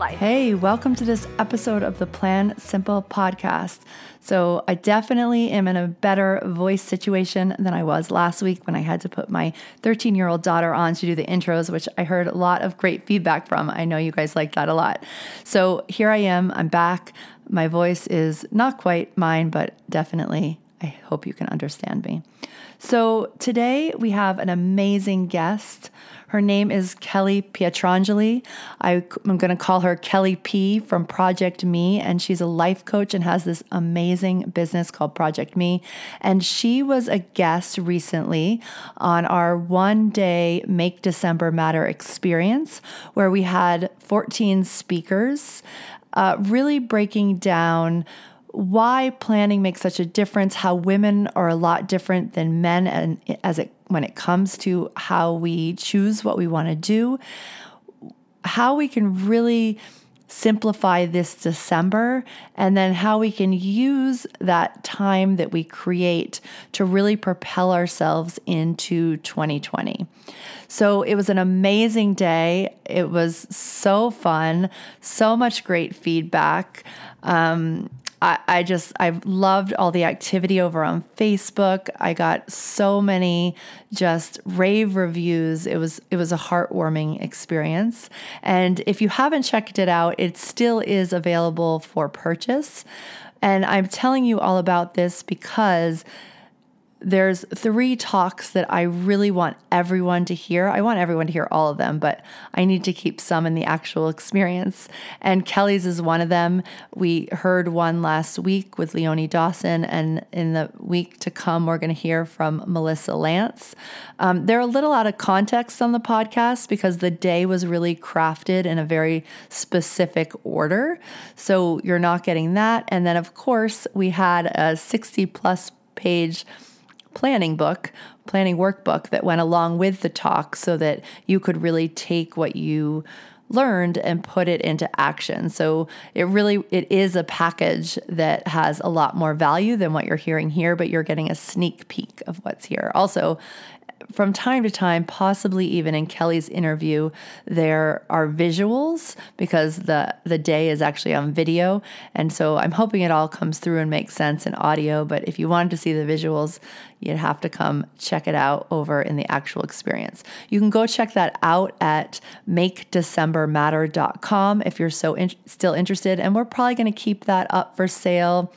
life. Hey, welcome to this episode of the Plan Simple podcast. So, I definitely am in a better voice situation than I was last week when I had to put my 13 year old daughter on to do the intros, which I heard a lot of great feedback from. I know you guys like that a lot. So, here I am. I'm back. My voice is not quite mine, but definitely, I hope you can understand me. So, today we have an amazing guest. Her name is Kelly Pietrangeli. I, am going to call her Kelly P from Project Me, and she's a life coach and has this amazing business called Project Me. And she was a guest recently on our one day Make December Matter experience, where we had 14 speakers uh, really breaking down why planning makes such a difference, how women are a lot different than men and as it when it comes to how we choose what we want to do, how we can really simplify this December, and then how we can use that time that we create to really propel ourselves into 2020. So it was an amazing day. It was so fun, so much great feedback. Um, I, I just I've loved all the activity over on Facebook. I got so many just rave reviews. It was it was a heartwarming experience. And if you haven't checked it out, it still is available for purchase. And I'm telling you all about this because there's three talks that I really want everyone to hear. I want everyone to hear all of them, but I need to keep some in the actual experience. And Kelly's is one of them. We heard one last week with Leonie Dawson, and in the week to come, we're going to hear from Melissa Lanz. Um, they're a little out of context on the podcast because the day was really crafted in a very specific order. So you're not getting that. And then, of course, we had a 60 plus page planning book, planning workbook that went along with the talk so that you could really take what you learned and put it into action. So it really it is a package that has a lot more value than what you're hearing here, but you're getting a sneak peek of what's here. Also, from time to time, possibly even in Kelly's interview, there are visuals because the the day is actually on video, and so I'm hoping it all comes through and makes sense in audio. But if you wanted to see the visuals, you'd have to come check it out over in the actual experience. You can go check that out at makedecembermatter.com if you're so in, still interested, and we're probably going to keep that up for sale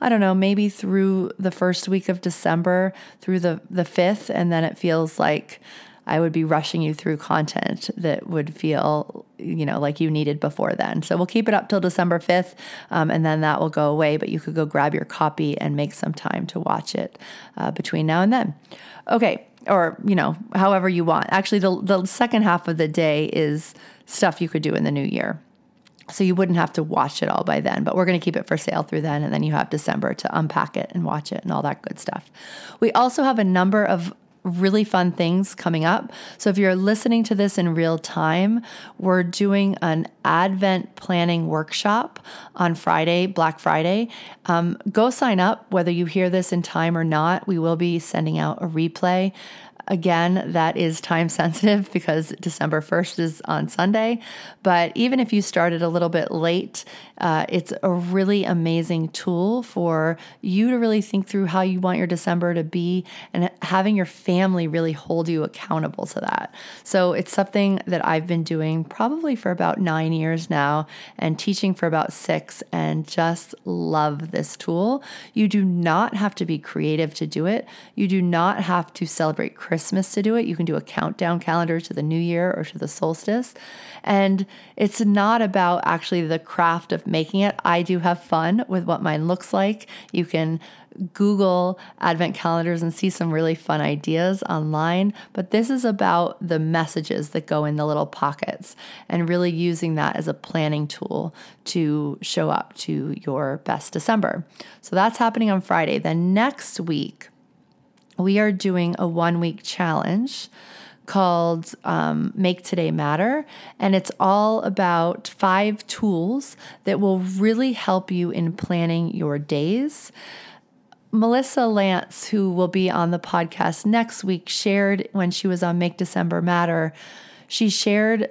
I don't know, maybe through the first week of December, through the, the 5th, and then it feels like I would be rushing you through content that would feel, you know, like you needed before then. So we'll keep it up till December 5th, um, and then that will go away, but you could go grab your copy and make some time to watch it uh, between now and then. Okay, or, you know, however you want. Actually, the, the second half of the day is stuff you could do in the new year. So you wouldn't have to watch it all by then, but we're going to keep it for sale through then. And then you have December to unpack it and watch it and all that good stuff. We also have a number of really fun things coming up. So if you're listening to this in real time, we're doing an Advent planning workshop on Friday, Black Friday. Um, go sign up, whether you hear this in time or not. We will be sending out a replay. Again, that is time sensitive because December 1st is on Sunday. But even if you started a little bit late, uh, it's a really amazing tool for you to really think through how you want your December to be and having your family really hold you accountable to that. So it's something that I've been doing probably for about nine years now and teaching for about six and just love this tool. You do not have to be creative to do it, you do not have to celebrate Christmas Christmas to do it. You can do a countdown calendar to the new year or to the solstice. And it's not about actually the craft of making it. I do have fun with what mine looks like. You can Google advent calendars and see some really fun ideas online. But this is about the messages that go in the little pockets and really using that as a planning tool to show up to your best December. So that's happening on Friday. Then next week, we are doing a one week challenge called um, Make Today Matter. And it's all about five tools that will really help you in planning your days. Melissa Lanz, who will be on the podcast next week, shared when she was on Make December Matter, she shared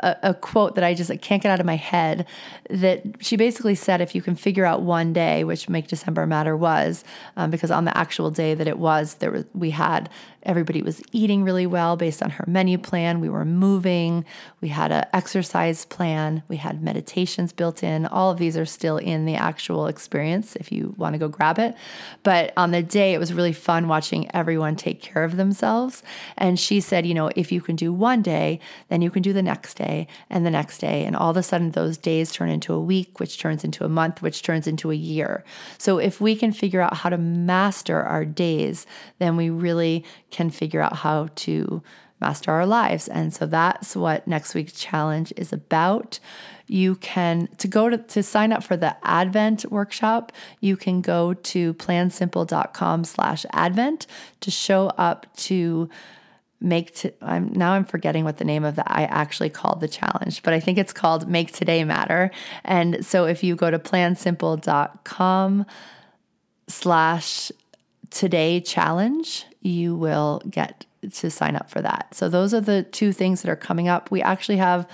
a, a, quote that I just I can't get out of my head that she basically said if you can figure out one day, which Make December Matter was, um, because on the actual day that it was, there was we had Everybody was eating really well based on her menu plan. We were moving. We had an exercise plan. We had meditations built in. All of these are still in the actual experience if you want to go grab it. But on the day, it was really fun watching everyone take care of themselves. And she said, you know, if you can do one day, then you can do the next day and the next day. And all of a sudden, those days turn into a week, which turns into a month, which turns into a year. So if we can figure out how to master our days, then we really can figure out how to master our lives. And so that's what next week's challenge is about. You can to go to to sign up for the Advent workshop, you can go to plansimple.com slash advent to show up to make to I'm now I'm forgetting what the name of the I actually called the challenge, but I think it's called Make Today Matter. And so if you go to plansimple.com slash today challenge, you will get to sign up for that. So, those are the two things that are coming up. We actually have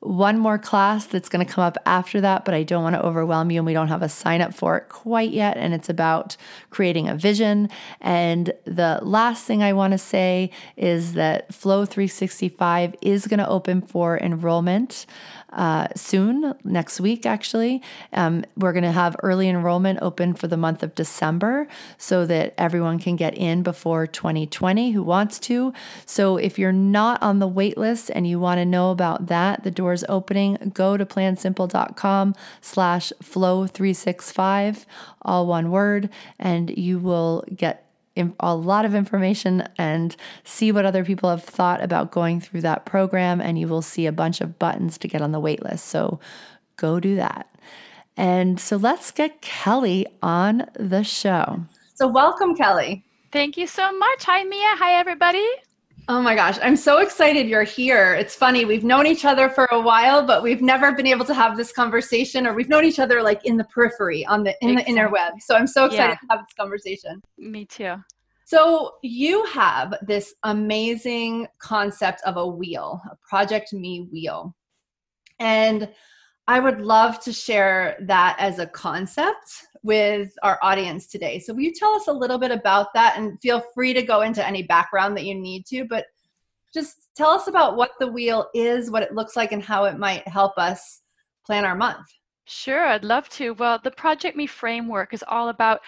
one more class that's going to come up after that, but I don't want to overwhelm you and we don't have a sign up for it quite yet. And it's about creating a vision. And the last thing I want to say is that Flow 365 is going to open for enrollment uh, soon, next week, actually. Um, we're going to have early enrollment open for the month of December so that everyone can get in before 2020 who wants to. So if you're not on the wait list and you want to know about that, the door's opening, go to plansimple.com slash flow365, all one word, and you will get a lot of information and see what other people have thought about going through that program. And you will see a bunch of buttons to get on the wait list. So go do that. And so let's get Kelly on the show. So, welcome, Kelly. Thank you so much. Hi, Mia. Hi, everybody. Oh my gosh, I'm so excited you're here. It's funny, we've known each other for a while, but we've never been able to have this conversation or we've known each other like in the periphery on the in exactly. the interweb. So I'm so excited yeah. to have this conversation. Me too. So you have this amazing concept of a wheel, a project me wheel. And I would love to share that as a concept with our audience today. So, will you tell us a little bit about that and feel free to go into any background that you need to, but just tell us about what the wheel is, what it looks like, and how it might help us plan our month. Sure, I'd love to. Well, the Project Me framework is all about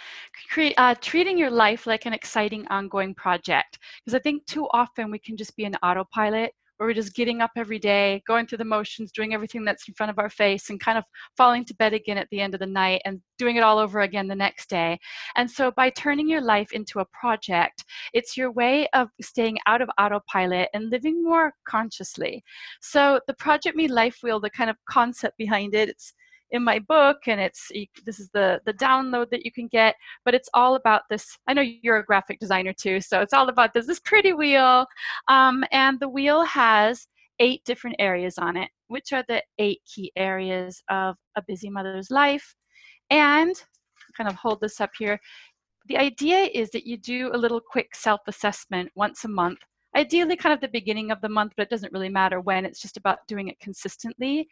cre- uh, treating your life like an exciting ongoing project. Because I think too often we can just be an autopilot where we're just getting up every day, going through the motions, doing everything that's in front of our face, and kind of falling to bed again at the end of the night and doing it all over again the next day. And so, by turning your life into a project, it's your way of staying out of autopilot and living more consciously. So, the Project Me Life Wheel, the kind of concept behind it, it's in my book and it's this is the the download that you can get but it's all about this i know you're a graphic designer too so it's all about this this pretty wheel um, and the wheel has eight different areas on it which are the eight key areas of a busy mother's life and kind of hold this up here the idea is that you do a little quick self-assessment once a month ideally kind of the beginning of the month but it doesn't really matter when it's just about doing it consistently.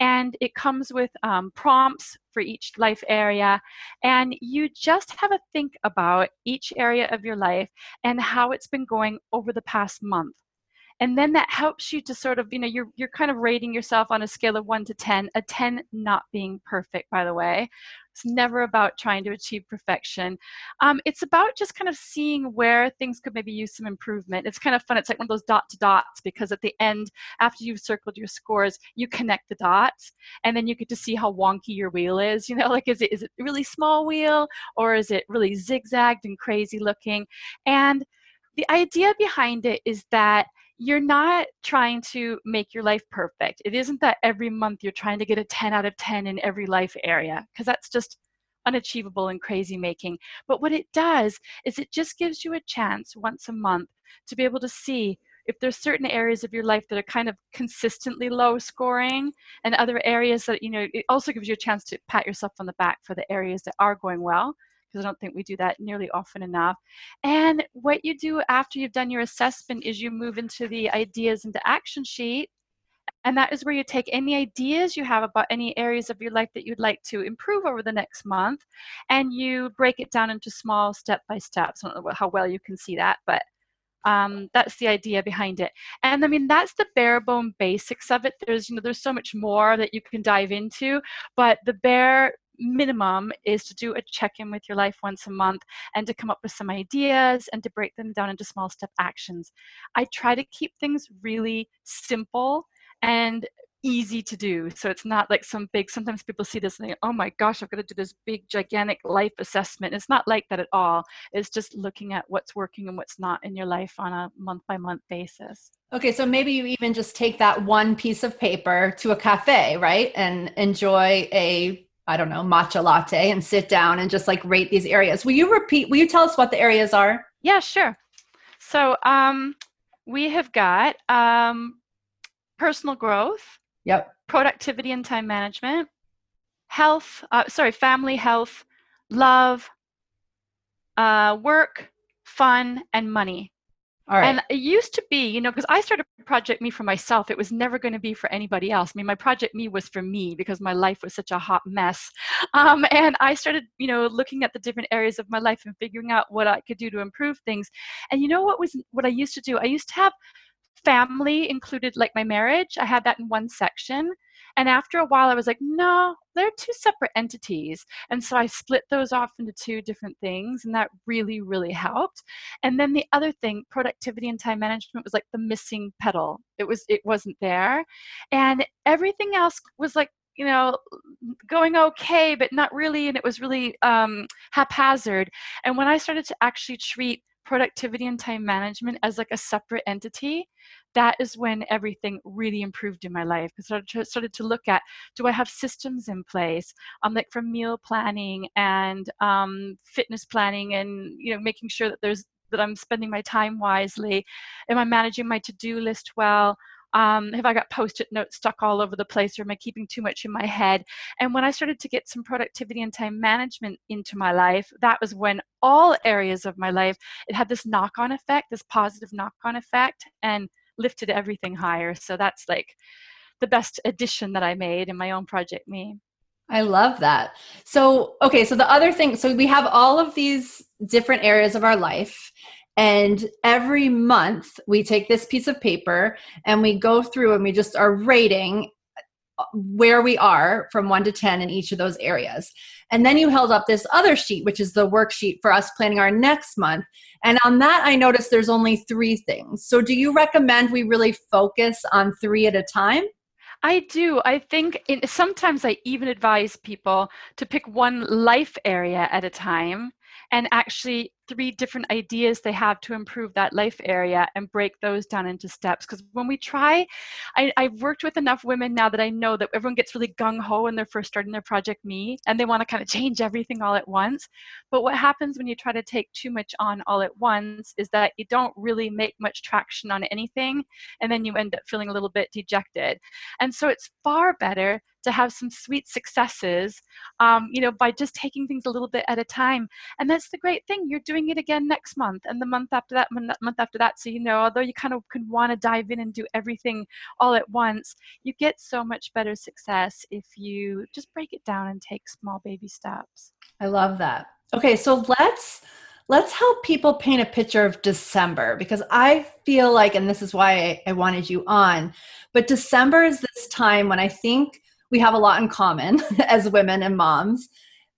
And it comes with um, prompts for each life area and you just have a think about each area of your life and how it's been going over the past month and then that helps you to sort of you know you're you're kind of rating yourself on a scale of 1 to 10 a 10 not being perfect by the way it's never about trying to achieve perfection. Um, it's about just kind of seeing where things could maybe use some improvement. It's kind of fun. It's like one of those dot to dots because at the end, after you've circled your scores, you connect the dots and then you get to see how wonky your wheel is. You know, like is it is it really small wheel or is it really zigzagged and crazy looking? And the idea behind it is that you're not trying to make your life perfect. It isn't that every month you're trying to get a 10 out of 10 in every life area, because that's just unachievable and crazy making. But what it does is it just gives you a chance once a month to be able to see if there's certain areas of your life that are kind of consistently low scoring and other areas that you know it also gives you a chance to pat yourself on the back for the areas that are going well because I don't think we do that nearly often enough. And what you do after you've done your assessment is you move into the ideas into action sheet. And that is where you take any ideas you have about any areas of your life that you'd like to improve over the next month, and you break it down into small step by steps. I don't know how well you can see that, but um, that's the idea behind it and i mean that's the bare bone basics of it there's you know there's so much more that you can dive into but the bare minimum is to do a check-in with your life once a month and to come up with some ideas and to break them down into small step actions. I try to keep things really simple and easy to do. So it's not like some big sometimes people see this and think oh my gosh i've got to do this big gigantic life assessment. It's not like that at all. It's just looking at what's working and what's not in your life on a month by month basis. Okay so maybe you even just take that one piece of paper to a cafe right and enjoy a I don't know, matcha latte and sit down and just like rate these areas. Will you repeat, will you tell us what the areas are? Yeah, sure. So um, we have got um, personal growth. Yep. Productivity and time management, health, uh, sorry, family health, love, uh, work, fun, and money. All right. And it used to be, you know, because I started Project Me for myself, it was never going to be for anybody else. I mean, my Project Me was for me because my life was such a hot mess. Um, and I started, you know, looking at the different areas of my life and figuring out what I could do to improve things. And you know what was what I used to do? I used to have family included like my marriage. I had that in one section. And after a while, I was like, no, they're two separate entities. And so I split those off into two different things, and that really, really helped. And then the other thing, productivity and time management, was like the missing pedal. It was, it wasn't there, and everything else was like you know going okay but not really and it was really um, haphazard and when i started to actually treat productivity and time management as like a separate entity that is when everything really improved in my life because I started, to look at do I have systems in place? Um, like from meal planning and um, fitness planning and you know making sure that there's that I'm spending my time wisely. Am I managing my to-do list well? Um, have I got post it notes stuck all over the place or am I keeping too much in my head? And when I started to get some productivity and time management into my life, that was when all areas of my life, it had this knock on effect, this positive knock on effect, and lifted everything higher. So that's like the best addition that I made in my own project, me. I love that. So, okay, so the other thing, so we have all of these different areas of our life, and every month we take this piece of paper and we go through and we just are rating where we are from 1 to 10 in each of those areas. And then you held up this other sheet, which is the worksheet for us planning our next month. And on that, I noticed there's only three things. So, do you recommend we really focus on three at a time? I do. I think in, sometimes I even advise people to pick one life area at a time and actually three different ideas they have to improve that life area and break those down into steps. Because when we try, I, have worked with enough women now that I know that everyone gets really gung ho when they're first starting their project me and they want to kind of change everything all at once. But what happens when you try to take too much on all at once is that you don't really make much traction on anything and then you end up feeling a little bit dejected. And so it's far better to have some sweet successes, um, you know, by just taking things a little bit at a time. And that's the great thing. You're doing it again next month and the month after that, month after that. So, you know, although you kind of could want to dive in and do everything all at once, you get so much better success if you just break it down and take small baby steps. I love that. Okay, so let's let's help people paint a picture of December because I feel like, and this is why I wanted you on, but December is this time when I think we have a lot in common as women and moms.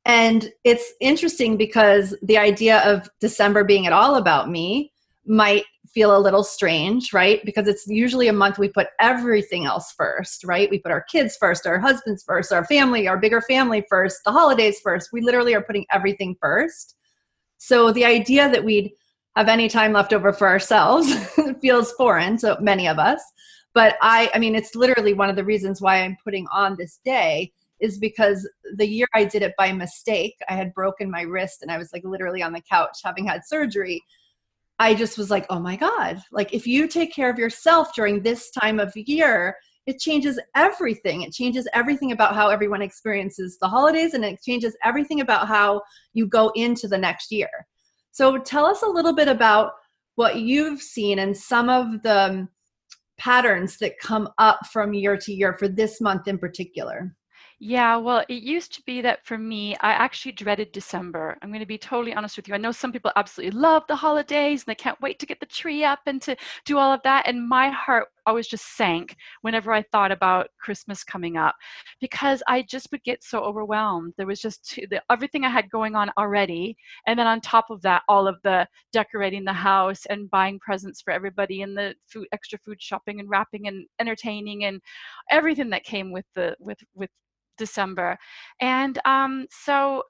And it's interesting because the idea of December being at all about me might feel a little strange, right? Because it's usually a month we put everything else first, right? We put our kids first, our husbands first, our family, our bigger family first, the holidays first. We literally are putting everything first. So the idea that we'd have any time left over for ourselves feels foreign to many of us. But I, I mean, it's literally one of the reasons why I'm putting on this day is because the year I did it by mistake, I had broken my wrist and I was like literally on the couch having had surgery. I just was like, oh my God, like if you take care of yourself during this time of year, it changes everything. It changes everything about how everyone experiences the holidays and it changes everything about how you go into the next year. So tell us a little bit about what you've seen and some of the patterns that come up from year to year for this month in particular. Yeah, well, it used to be that for me, I actually dreaded December. I'm going to be totally honest with you. I know some people absolutely love the holidays and they can't wait to get the tree up and to do all of that. And my heart always just sank whenever I thought about Christmas coming up because I just would get so overwhelmed. There was just too, the, everything I had going on already. And then on top of that, all of the decorating the house and buying presents for everybody and the food, extra food shopping and wrapping and entertaining and everything that came with the, with, with December. And um, so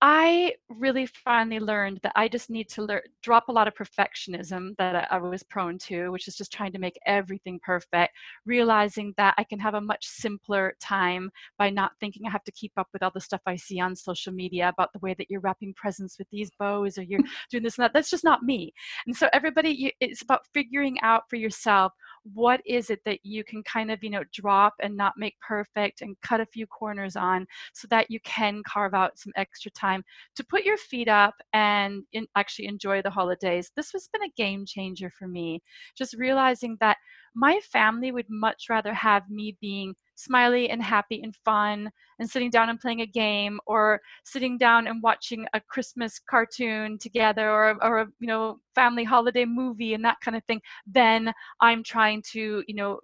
I really finally learned that I just need to lear- drop a lot of perfectionism that I, I, was prone to, which is just trying to make everything perfect, realizing that I can have a much simpler time by not thinking I have to keep up with all the stuff I see on social media about the way that you're wrapping presents with these bows or you're doing this and that. That's just not me. And so, everybody, you, it's about figuring out for yourself what is it that you can kind of you know drop and not make perfect and cut a few corners on so that you can carve out some extra time to put your feet up and in, actually enjoy the holidays. This has been a game changer for me just realizing that my family would much rather have me being smiley and happy and fun and sitting down and playing a game or sitting down and watching a christmas cartoon together or, or a you know family holiday movie and that kind of thing then i'm trying to you know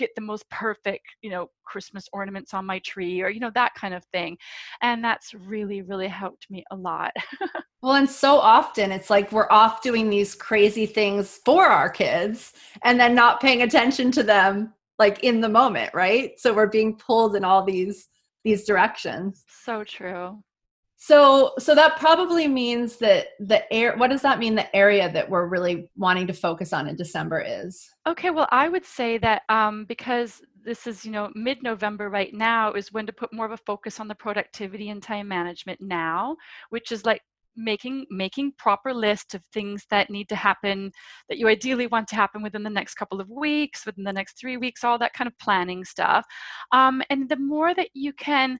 get the most perfect you know christmas ornaments on my tree or you know that kind of thing and that's really really helped me a lot. Well and so often it's like we're off doing these crazy things for our kids and then not paying attention to them like in the moment right? So we're being pulled in all these these directions. So true so so that probably means that the air what does that mean the area that we're really wanting to focus on in december is? Okay well i would say that um, because this is you know mid-november right now is when to put more of a focus on the productivity and time management now which is like making making proper list of things that need to happen that you ideally want to happen within the next couple of weeks within the next three weeks all that kind of planning stuff. Um, and the more that you can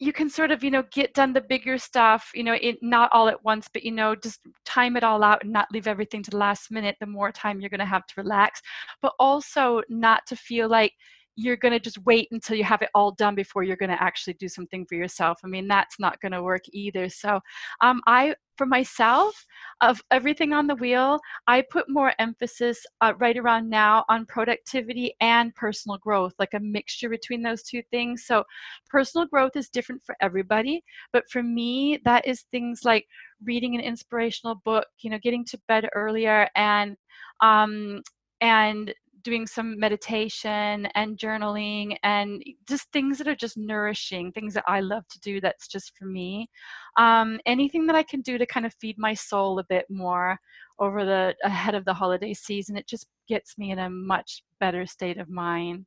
you can sort of you know get done the bigger stuff you know it, not all at once but you know just time it all out and not leave everything to the last minute the more time you're going to have to relax but also not to feel like you're going to just wait until you have it all done before you're going to actually do something for yourself. I mean, that's not going to work either. So, um, I, for myself, of everything on the wheel, I put more emphasis uh, right around now on productivity and personal growth, like a mixture between those two things. So, personal growth is different for everybody, but for me, that is things like reading an inspirational book, you know, getting to bed earlier and um, and doing some meditation and journaling and just things that are just nourishing, things that I love to do that's just for me. Um, anything that I can do to kind of feed my soul a bit more over the ahead of the holiday season, it just gets me in a much better state of mind.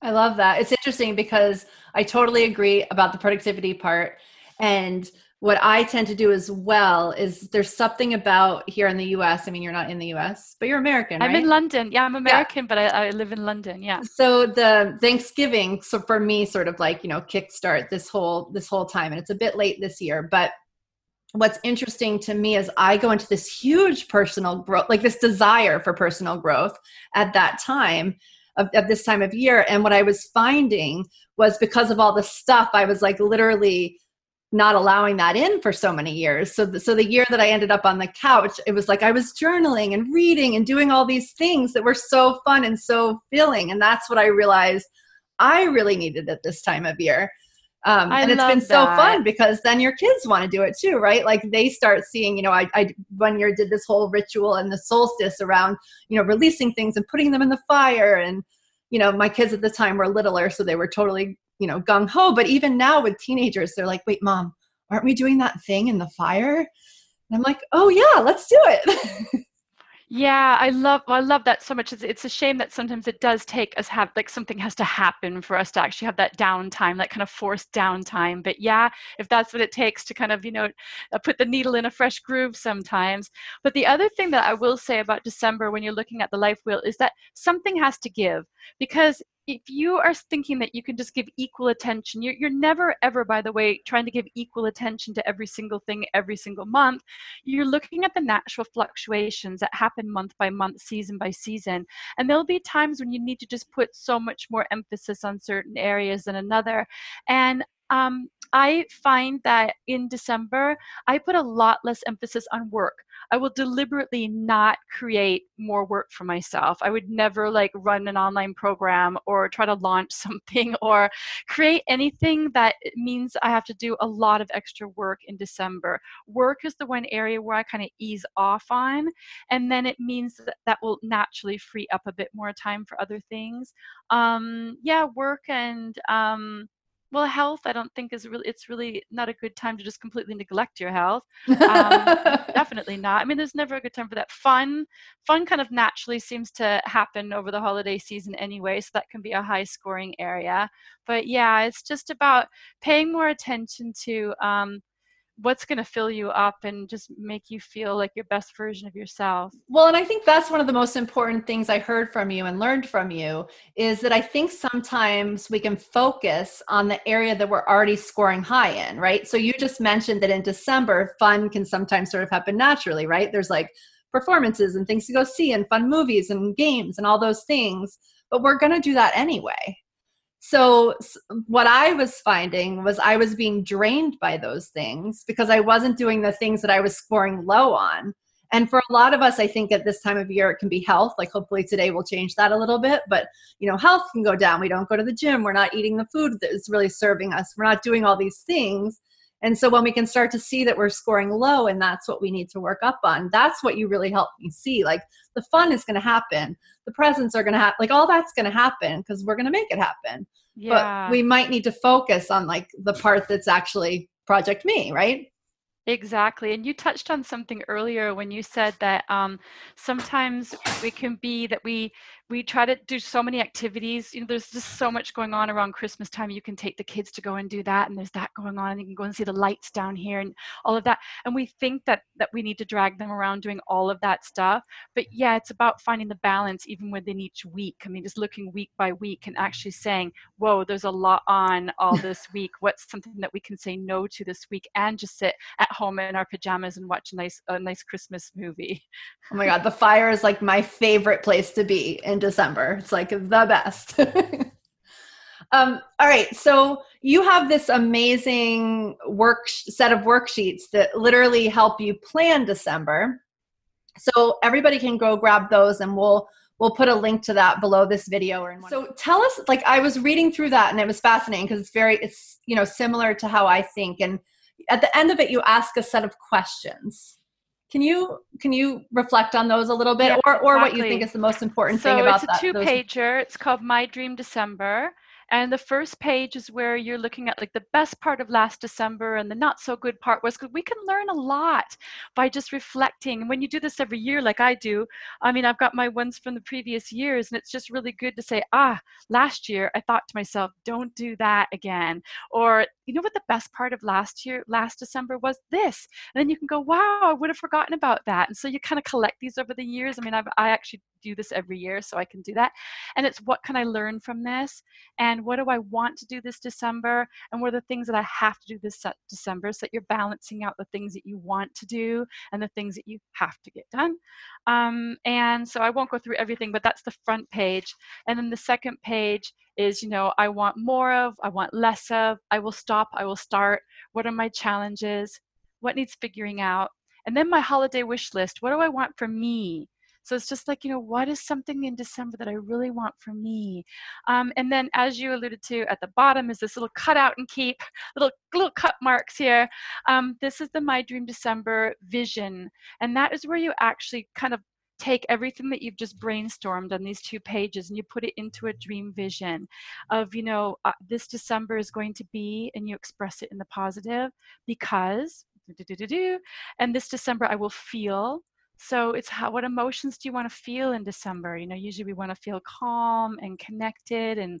I love that. It's interesting because I totally agree about the productivity part. And what I tend to do as well is there's something about here in the US. I mean, you're not in the US, but you're American, I'm right? in London. Yeah, I'm American, yeah. but I, I, live in London. Yeah. So the Thanksgiving, so for me, sort of like, you know, kickstart this whole this whole time. And it's a bit late this year, but what's interesting to me is I go into this huge personal growth, like this desire for personal growth at that time. Of, of, this time of year and what i was finding was because of all the stuff i was like literally not allowing that in for so many years. So, the, so the year that I ended up on the couch, it was like I was journaling and reading and doing all these things that were so fun and so filling. And that's what I realized I really needed at this time of year. Um, and it's been that. so fun because then your kids want to do it too, right? Like they start seeing, you know, I, I one year did this whole ritual and the solstice around, you know, releasing things and putting them in the fire. And, you know, my kids at the time were littler, so they were totally you know gung ho but even now with teenagers they're like wait mom aren't we doing that thing in the fire and i'm like oh yeah let's do it Yeah, I love I love that so much. It's, it's a shame that sometimes it does take us have like something has to happen for us to actually have that downtime, that kind of forced downtime. But yeah, if that's what it takes to kind of you know uh, put the needle in a fresh groove sometimes. But the other thing that I will say about December when you're looking at the life wheel is that something has to give because if you are thinking that you can just give equal attention, you're, you're never ever, by the way, trying to give equal attention to every single thing every single month. You're looking at the natural fluctuations that happen month by month, season by season. And there'll be times when you need to just put so much more emphasis on certain areas than another. And um, I find that in December, I put a lot less emphasis on work. I will deliberately not create more work for myself. I would never like run an online program or try to launch something or create anything that means I have to do a lot of extra work in December. Work is the one area where I kind of ease off on, and then it means that that will naturally free up a bit more time for other things. Um, yeah, work and um, well health i don't think is really it's really not a good time to just completely neglect your health um, definitely not i mean there's never a good time for that fun fun kind of naturally seems to happen over the holiday season anyway so that can be a high scoring area but yeah it's just about paying more attention to um, what's going to fill you up and just make you feel like your best version of yourself. Well, and I think that's one of the most important things I heard from you and learned from you is that I think sometimes we can focus on the area that we're already scoring high in, right? So you just mentioned that in December, fun can sometimes sort of happen naturally, right? There's like performances and things to go see and fun movies and games and all those things, but we're going to do that anyway so what i was finding was i was being drained by those things because i wasn't doing the things that i was scoring low on. And for a lot of us i think at this time of year it can be health. Like hopefully today we'll change that a little bit. But you know health can go down. We don't go to the gym. We're not eating the food that is really serving us. We're not doing all these things and so when we can start to see that we're scoring low and that's what we need to work up on, that's what you really help me see. Like the fun is going to happen. The presents are going to happen. Like all that's going to happen because we're going to make it happen. Yeah. But we might need to focus on like the part that's actually project me, right? Exactly. And you touched on something earlier when you said that um, sometimes it can be that we we try to do so many activities. You know, there's just so much going on around Christmas time. You can take the kids to go and do that, and there's that going on. And you can go and see the lights down here and all of that. And we think that that we need to drag them around doing all of that stuff. But yeah, it's about finding the balance even within each week. I mean, just looking week by week and actually saying, "Whoa, there's a lot on all this week. What's something that we can say no to this week?" And just sit at home in our pajamas and watch a nice a nice Christmas movie. Oh my God, the fire is like my favorite place to be. And December. It's like the best. um, all right. So you have this amazing work set of worksheets that literally help you plan December. So everybody can go grab those and we'll we'll put a link to that below this video or in one. So tell us like I was reading through that and it was fascinating because it's very it's you know similar to how I think and at the end of it you ask a set of questions. Can you can you reflect on those a little bit, yeah, or or exactly. what you think is the most important so thing about that? So it's a two-pager. It's called My Dream December, and the first page is where you're looking at like the best part of last December and the not so good part was because we can learn a lot by just reflecting. And when you do this every year, like I do, I mean, I've got my ones from the previous years, and it's just really good to say, ah, last year I thought to myself, don't do that again. Or, you know what the best part of last year, last December was this. And then you can go, wow, I would have forgotten about that. And so you kind of collect these over the years. I mean, I've, I actually do this every year, so I can do that. And it's what can I learn from this? And what do I want to do this December? And what are the things that I have to do this December so that you're balancing out the things that you want to do and the things that you have to get done. Um, and so I won't go through everything, but that's the front page. And then the second page is, you know, I want more of, I want less of, I will stop, I will start. What are my challenges? What needs figuring out? And then my holiday wish list. What do I want for me? So it's just like, you know, what is something in December that I really want for me? Um, and then, as you alluded to at the bottom, is this little cut out and keep, little little cut marks here. Um, this is the My Dream December vision, and that is where you actually kind of take everything that you've just brainstormed on these two pages and you put it into a dream vision of you know uh, this december is going to be and you express it in the positive because and this december i will feel so it's how what emotions do you want to feel in december? You know usually we want to feel calm and connected and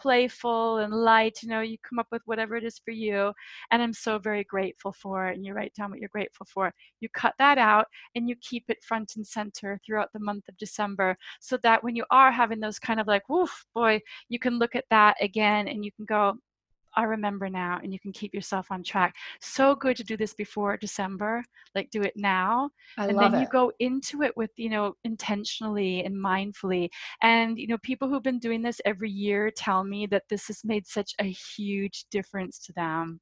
playful and light you know you come up with whatever it is for you and i'm so very grateful for it and you write down what you're grateful for. You cut that out and you keep it front and center throughout the month of december so that when you are having those kind of like woof boy you can look at that again and you can go I remember now, and you can keep yourself on track. So good to do this before December, like do it now. I and then it. you go into it with, you know, intentionally and mindfully. And, you know, people who've been doing this every year tell me that this has made such a huge difference to them.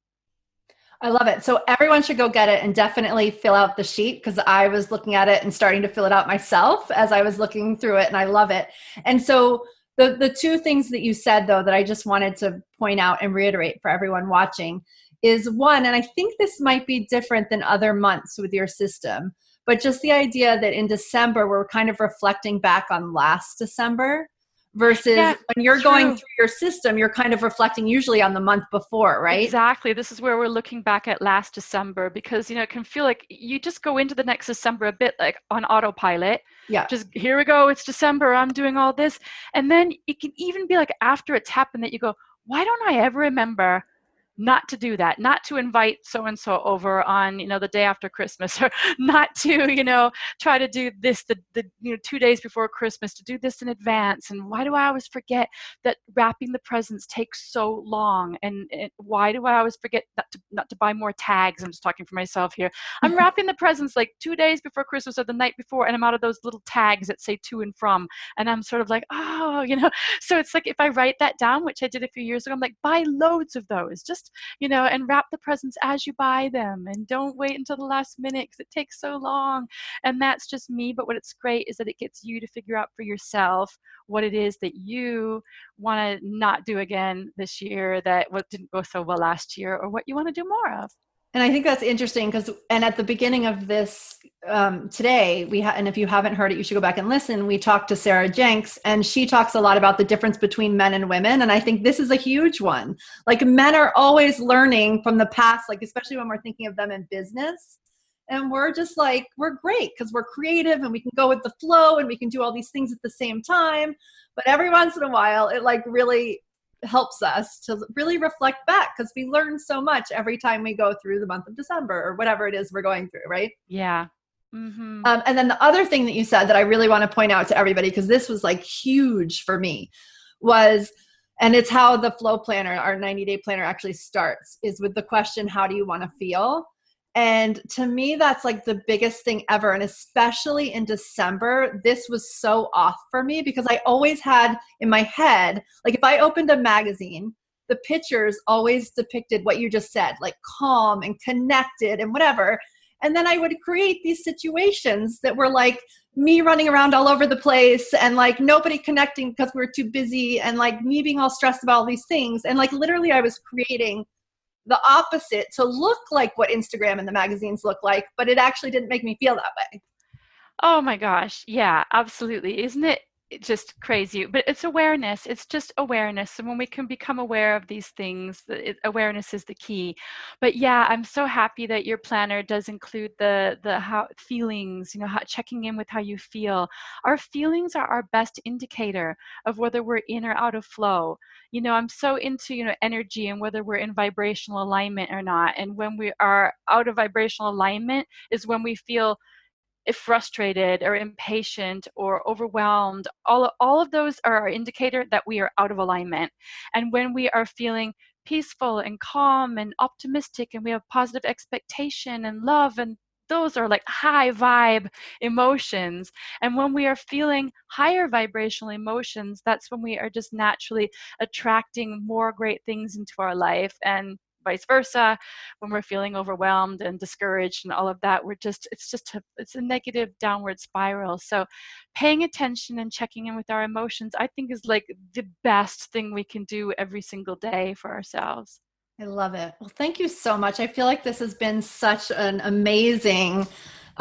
I love it. So everyone should go get it and definitely fill out the sheet because I was looking at it and starting to fill it out myself as I was looking through it and I love it. And so the the two things that you said though that I just wanted to point out and reiterate for everyone watching is one and I think this might be different than other months with your system but just the idea that in December we're kind of reflecting back on last December versus Yeah, when you're going through your system you're kind of reflecting usually on the month before right Exactly. This is where we're looking back at last December because, you know, it can feel like you just go into the next December a bit like on autopilot. yeah Just here we go, it's December, I'm doing all this. And then it can even be like after it's happened that you go, why don't I ever remember not to do that not to invite so and so over on you know the day after christmas or not to you know try to do this the, the you know two days before christmas to do this in advance. And why do i always forget that wrapping the presents takes so long? And, and why do i always forget not to, not to buy more tags? I'm just talking for myself here. I'm wrapping the presents like two days before christmas or the night before and i'm out of those little tags that say to and from. And i'm sort of like oh you know? So it's like if i write that down which i did a few years ago i'm like buy loads of those. Just you know, and wrap the presents as you buy them and don't wait until the last minute because it takes so long. And that's just me. But what it's great is that it gets you to figure out for yourself what it is that you want to not do again this year, that what didn't go so well last year, or what you want to do more of. And I think that's interesting because, and at the beginning of this um, today, we ha- and if you haven't heard it, you should go back and listen. We talked to Sarah Jenks, and she talks a lot about the difference between men and women. And I think this is a huge one. Like men are always learning from the past, like especially when we're thinking of them in business. And we're just like, we're great because we're creative and we can go with the flow and we can do all these things at the same time. But every once in a while, it like really helps us to really reflect back because we learn so much every time we go through the month of December or whatever it is we're going through, right? Yeah. Mm-hmm. Um, and then the other thing that you said that I really want to point out to everybody because this was like huge for me was, and it's how the flow planner, our 90 day planner actually starts, is with the question, How do you want to feel? And to me, that's like the biggest thing ever. And especially in December, this was so off for me because I always had in my head, like if I opened a magazine, the pictures always depicted what you just said, like calm and connected and whatever. And then I would create these situations that were like me running around all over the place and like nobody connecting because we were too busy and like me being all stressed about all these things. And like literally, I was creating the opposite to look like what Instagram and the magazines look like, but it actually didn't make me feel that way. Oh my gosh. Yeah, absolutely. Isn't it just crazy? But it's awareness. It's just awareness. And when we can become aware of these things, it, awareness is the key. But yeah, I'm so happy that your planner does include the the how feelings, you know, how, checking in with how you feel. Our feelings are our best indicator of whether we're in or out of flow. You know, I'm so into, you know, energy and whether we're in vibrational alignment or not. And when we are out of vibrational alignment is when we feel if frustrated or impatient or overwhelmed, all, all of those are our indicator that we are out of alignment. And when we are feeling peaceful and calm and optimistic and we have positive expectation and love and those are like high vibe emotions. And when we are feeling higher vibrational emotions, that's when we are just naturally attracting more great things into our life. And vice versa when we're feeling overwhelmed and discouraged and all of that we're just it's just a, it's a negative downward spiral. So paying attention and checking in with our emotions i think is like the best thing we can do every single day for ourselves. I love it. Well thank you so much. I feel like this has been such an amazing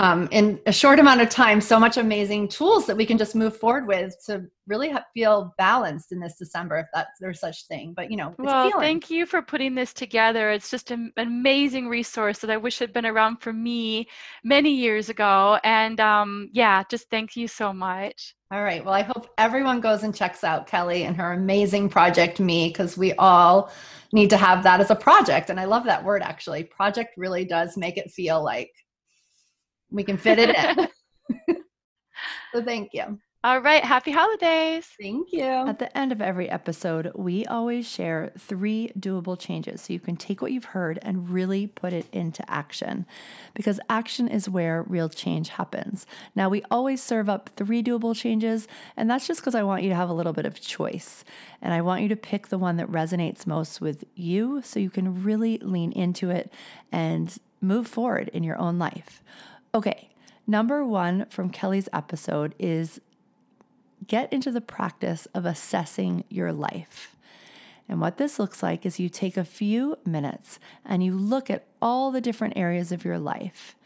um, in a short amount of time so much amazing tools that we can just move forward with to really feel balanced in this december if that's there's such thing but you know well feeling. thank you for putting this together. It's just an amazing resource that i wish had been around for me many years ago and um, yeah just thank you so much. All right. Well i hope everyone goes and checks out kelly and her amazing project me because we all need to have that as a project and i love that word actually. Project really does make it feel like we can fit it in. so thank you. All right. Happy holidays. Thank you. At the end of every episode, we always share three doable changes so you can take what you've heard and really put it into action because action is where real change happens. Now, we always serve up three doable changes, and that's just because I want you to have a little bit of choice. And I want you to pick the one that resonates most with you so you can really lean into it and move forward in your own life. Okay, number one from Kelly's episode is get into the practice of assessing your life. And what this looks like is you take a few minutes and you look at all the different areas of your life.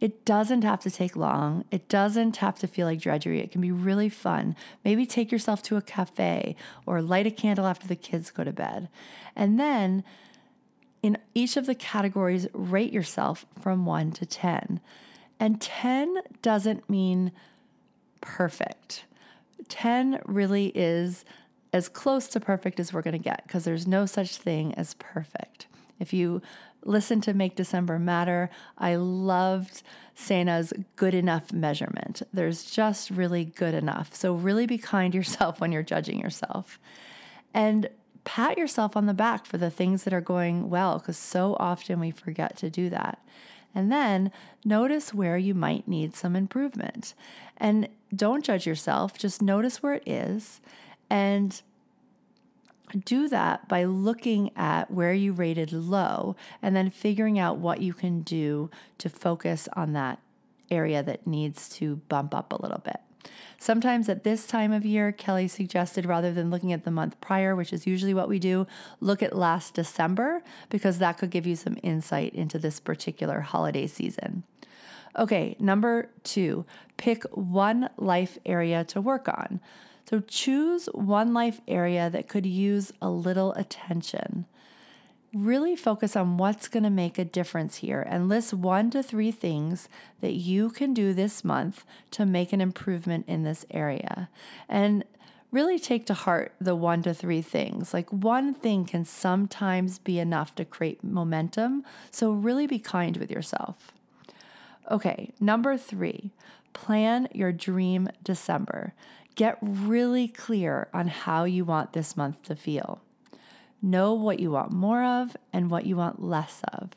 It doesn't have to take long. It doesn't have to feel like drudgery. It can be really fun. Maybe take yourself to a cafe or light a candle after the kids go to bed. And then in each of the categories, rate yourself from 1 to 10. And 10 doesn't mean perfect. 10 really is as close to perfect as we're going to get because there's no such thing as perfect. If you listen to Make December Matter, I loved Sana's good enough measurement. There's just really good enough. So, really be kind to yourself when you're judging yourself. And pat yourself on the back for the things that are going well because so often we forget to do that. And then notice where you might need some improvement. And don't judge yourself, just notice where it is and do that by looking at where you rated low and then figuring out what you can do to focus on that area that needs to bump up a little bit. Sometimes at this time of year, Kelly suggested rather than looking at the month prior, which is usually what we do, look at last December because that could give you some insight into this particular holiday season. Okay, number two, pick one life area to work on. So choose one life area that could use a little attention really focus on what's going to make a difference here and list one to three things that you can do this month to make an improvement in this area. And really take to heart the one to three things. Like one thing can sometimes be enough to create momentum. So really be kind with yourself. Okay, number three, plan your dream December. Get really clear on how you want this month to feel. Know what you want more of and what you want less of.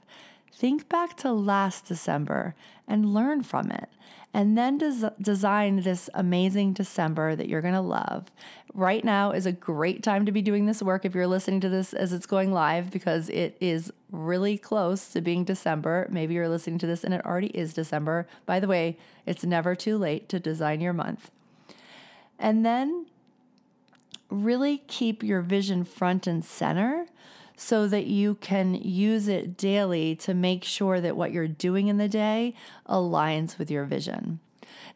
Think back to last December and learn from it. And then des- design this amazing December that you're going to love. Right now is a great time to be doing this work if you're listening to this as it's going live because it is really close to being December. Maybe you're listening to this and it already is December. By the way, it's never too late to design your month. And then really keep your vision front and center so that you can use it daily to make sure that what you're doing in the day aligns with your vision.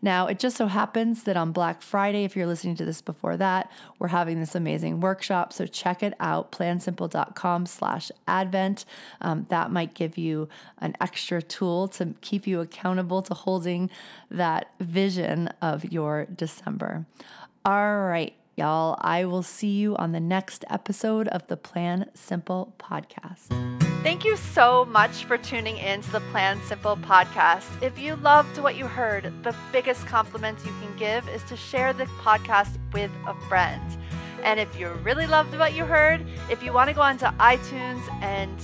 Now, it just so happens that on Black Friday, if you're listening to this before that, we're having this amazing workshop. So check it out, plansimple.com slash advent. Um, that might give you an extra tool to keep you accountable to holding that vision of your December. All right Y'all, I will see you on the next episode of the Plan Simple podcast. Thank you so much for tuning in to the Plan Simple podcast. If you loved what you heard, the biggest compliment you can give is to share the podcast with a friend. And if you really loved what you heard, if you want to go onto iTunes and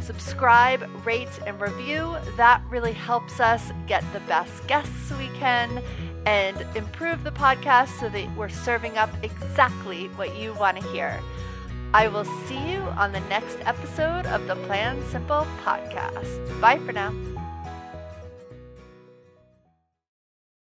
subscribe, rate, and review, that really helps us get the best guests we can and improve the podcast so that we're serving up exactly what you want to hear. I will see you on the next episode of the Plan Simple podcast. Bye for now.